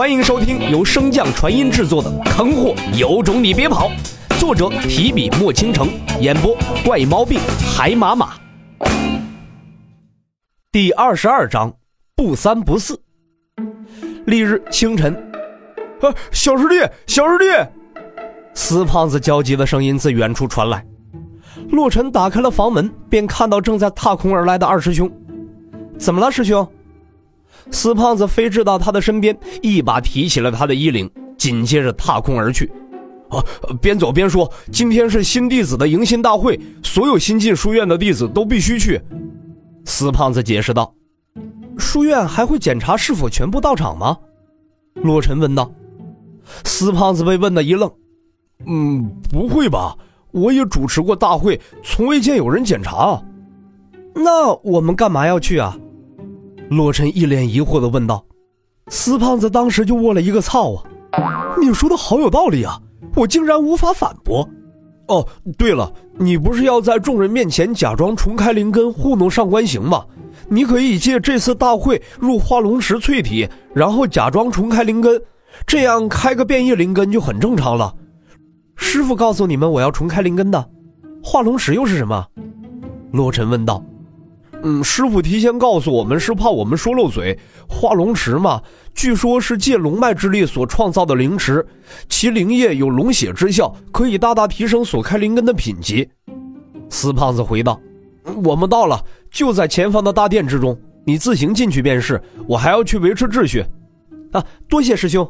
欢迎收听由升降传音制作的《坑货有种你别跑》，作者提笔墨倾城，演播怪猫病海马马。第二十二章，不三不四。翌日清晨，啊，小师弟，小师弟！死胖子焦急的声音自远处传来。洛尘打开了房门，便看到正在踏空而来的二师兄。怎么了，师兄？死胖子飞至到他的身边，一把提起了他的衣领，紧接着踏空而去。啊，边走边说：“今天是新弟子的迎新大会，所有新进书院的弟子都必须去。”死胖子解释道：“书院还会检查是否全部到场吗？”洛尘问道。死胖子被问的一愣：“嗯，不会吧？我也主持过大会，从未见有人检查。那我们干嘛要去啊？”洛尘一脸疑惑的问道：“死胖子当时就握了一个操啊！你说的好有道理啊，我竟然无法反驳。哦，对了，你不是要在众人面前假装重开灵根糊弄上官行吗？你可以借这次大会入化龙石淬体，然后假装重开灵根，这样开个变异灵根就很正常了。师傅告诉你们我要重开灵根的，化龙石又是什么？”洛尘问道。嗯，师傅提前告诉我们是怕我们说漏嘴。化龙池嘛，据说是借龙脉之力所创造的灵池，其灵液有龙血之效，可以大大提升所开灵根的品级。死胖子回道：“我们到了，就在前方的大殿之中，你自行进去便是。我还要去维持秩序。”啊，多谢师兄。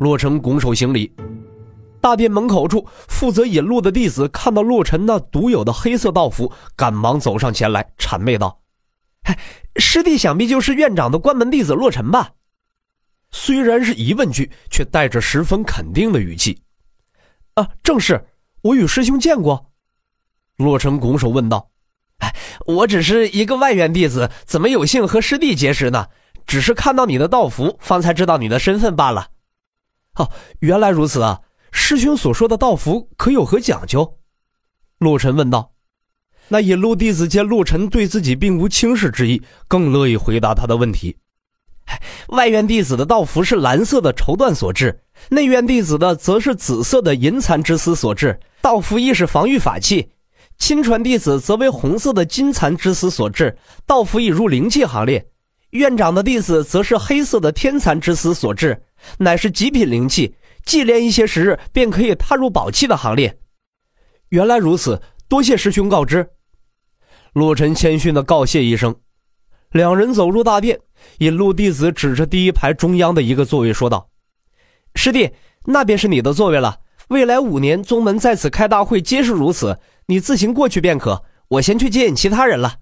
洛成拱手行礼。大殿门口处，负责引路的弟子看到洛尘那独有的黑色道服，赶忙走上前来，谄媚道：“哎，师弟想必就是院长的关门弟子洛尘吧？”虽然是疑问句，却带着十分肯定的语气。“啊，正是，我与师兄见过。”洛尘拱手问道：“哎，我只是一个外院弟子，怎么有幸和师弟结识呢？只是看到你的道服，方才知道你的身份罢了。”“哦，原来如此啊。”师兄所说的道符可有何讲究？陆尘问道。那引路弟子见陆尘对自己并无轻视之意，更乐意回答他的问题。外院弟子的道符是蓝色的绸缎所制，内院弟子的则是紫色的银蚕之丝所制。道符亦是防御法器。亲传弟子则为红色的金蚕之丝所制，道符已入灵气行列。院长的弟子则是黑色的天蚕之丝所制，乃是极品灵气。祭炼一些时日，便可以踏入宝器的行列。原来如此，多谢师兄告知。洛尘谦逊的告谢一声，两人走入大殿，引路弟子指着第一排中央的一个座位说道：“师弟，那便是你的座位了。未来五年，宗门在此开大会，皆是如此。你自行过去便可，我先去接引其他人了。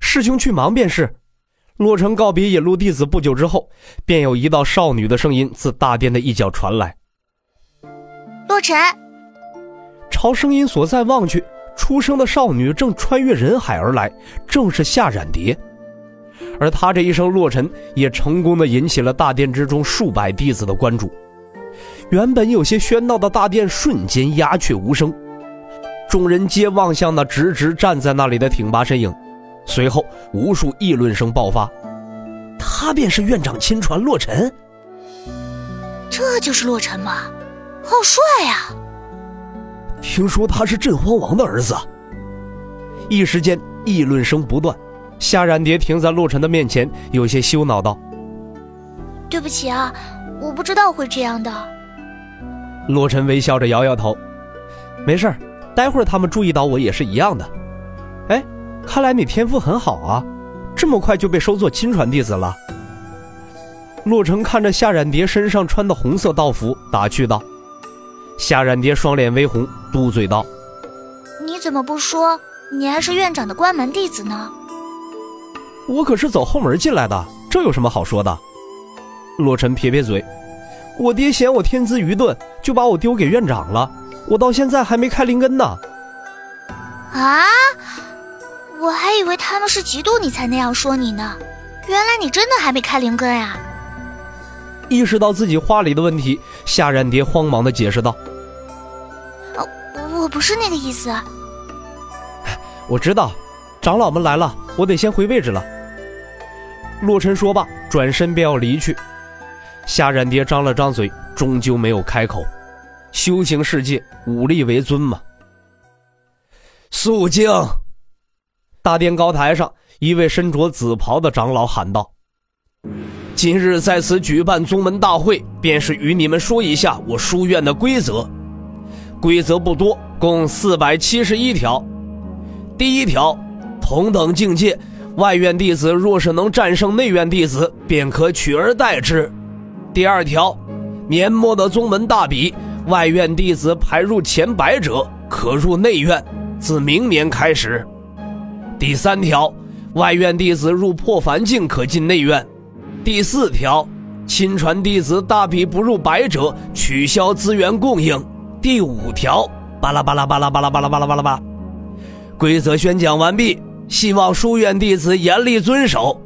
师兄去忙便是。”洛尘告别引路弟子不久之后，便有一道少女的声音自大殿的一角传来。洛尘朝声音所在望去，出生的少女正穿越人海而来，正是夏染蝶。而她这一声“洛尘”，也成功的引起了大殿之中数百弟子的关注。原本有些喧闹的大殿瞬间鸦雀无声，众人皆望向那直直站在那里的挺拔身影。随后，无数议论声爆发：“他便是院长亲传洛尘，这就是洛尘吗？”好帅呀！听说他是镇荒王的儿子。一时间议论声不断。夏染蝶停在洛尘的面前，有些羞恼道：“对不起啊，我不知道会这样的。”洛尘微笑着摇摇头：“没事待会儿他们注意到我也是一样的。”哎，看来你天赋很好啊，这么快就被收做亲传弟子了。洛尘看着夏染蝶身上穿的红色道服，打趣道。夏染蝶双脸微红，嘟嘴道：“你怎么不说你还是院长的关门弟子呢？”我可是走后门进来的，这有什么好说的？洛尘撇撇嘴：“我爹嫌我天资愚钝，就把我丢给院长了。我到现在还没开灵根呢。”啊！我还以为他们是嫉妒你才那样说你呢，原来你真的还没开灵根啊！意识到自己话里的问题，夏染蝶慌忙的解释道。不是那个意思。我知道，长老们来了，我得先回位置了。洛尘说罢，转身便要离去。夏冉蝶张了张嘴，终究没有开口。修行世界，武力为尊嘛。肃静！大殿高台上，一位身着紫袍的长老喊道：“今日在此举办宗门大会，便是与你们说一下我书院的规则。规则不多，共四百七十一条。第一条，同等境界，外院弟子若是能战胜内院弟子，便可取而代之。第二条，年末的宗门大比。”外院弟子排入前百者，可入内院。自明年开始。第三条，外院弟子入破凡境可进内院。第四条，亲传弟子大比不入百者，取消资源供应。第五条，巴拉巴拉巴拉巴拉巴拉巴拉巴拉巴。规则宣讲完毕，希望书院弟子严厉遵守。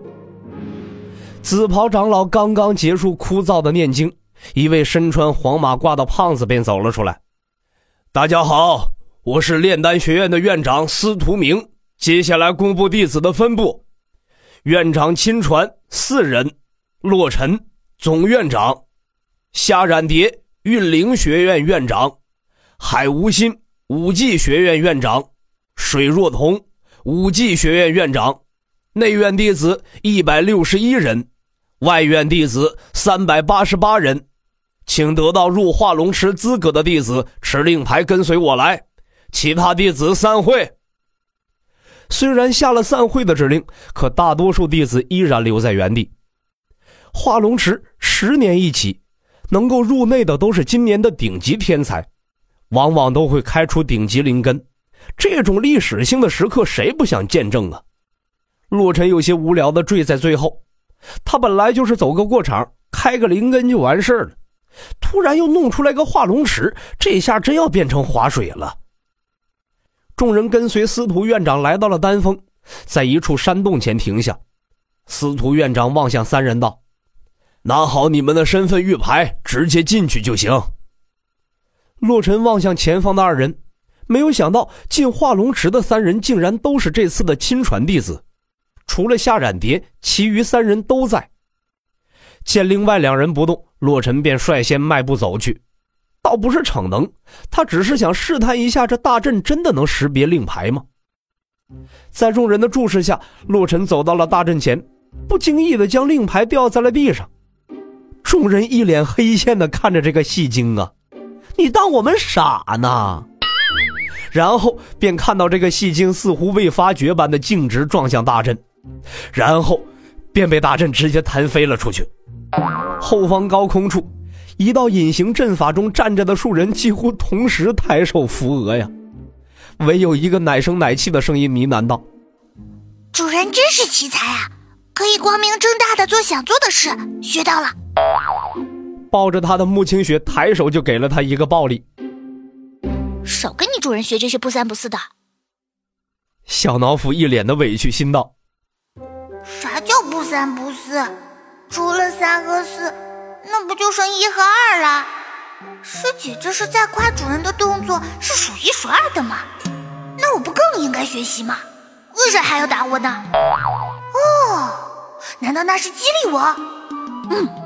紫袍长老刚刚结束枯燥的念经。一位身穿黄马褂的胖子便走了出来。大家好，我是炼丹学院的院长司徒明。接下来公布弟子的分布：院长亲传四人，洛尘总院长，夏冉蝶运灵学院院长，海无心武技学院院长，水若彤武技学院院长。内院弟子一百六十一人。外院弟子三百八十八人，请得到入化龙池资格的弟子持令牌跟随我来，其他弟子散会。虽然下了散会的指令，可大多数弟子依然留在原地。化龙池十年一起，能够入内的都是今年的顶级天才，往往都会开出顶级灵根。这种历史性的时刻，谁不想见证啊？洛尘有些无聊的坠在最后。他本来就是走个过场，开个灵根就完事了，突然又弄出来个化龙池，这下真要变成划水了。众人跟随司徒院长来到了丹峰，在一处山洞前停下。司徒院长望向三人道：“拿好你们的身份玉牌，直接进去就行。”洛尘望向前方的二人，没有想到进化龙池的三人竟然都是这次的亲传弟子。除了夏冉蝶，其余三人都在。见另外两人不动，洛尘便率先迈步走去。倒不是逞能，他只是想试探一下，这大阵真的能识别令牌吗？在众人的注视下，洛尘走到了大阵前，不经意的将令牌掉在了地上。众人一脸黑线的看着这个戏精啊，你当我们傻呢？然后便看到这个戏精似乎未发觉般的径直撞向大阵。然后，便被大阵直接弹飞了出去。后方高空处，一道隐形阵法中站着的数人几乎同时抬手扶额呀。唯有一个奶声奶气的声音呢喃道：“主人真是奇才啊，可以光明正大的做想做的事。学到了。”抱着他的穆清雪抬手就给了他一个暴力。少跟你主人学这些不三不四的。小脑斧一脸的委屈，心道。啥叫不三不四？除了三和四，那不就剩一和二了？师姐这是在夸主人的动作是数一数二的吗？那我不更应该学习吗？为啥还要打我呢？哦，难道那是激励我？嗯。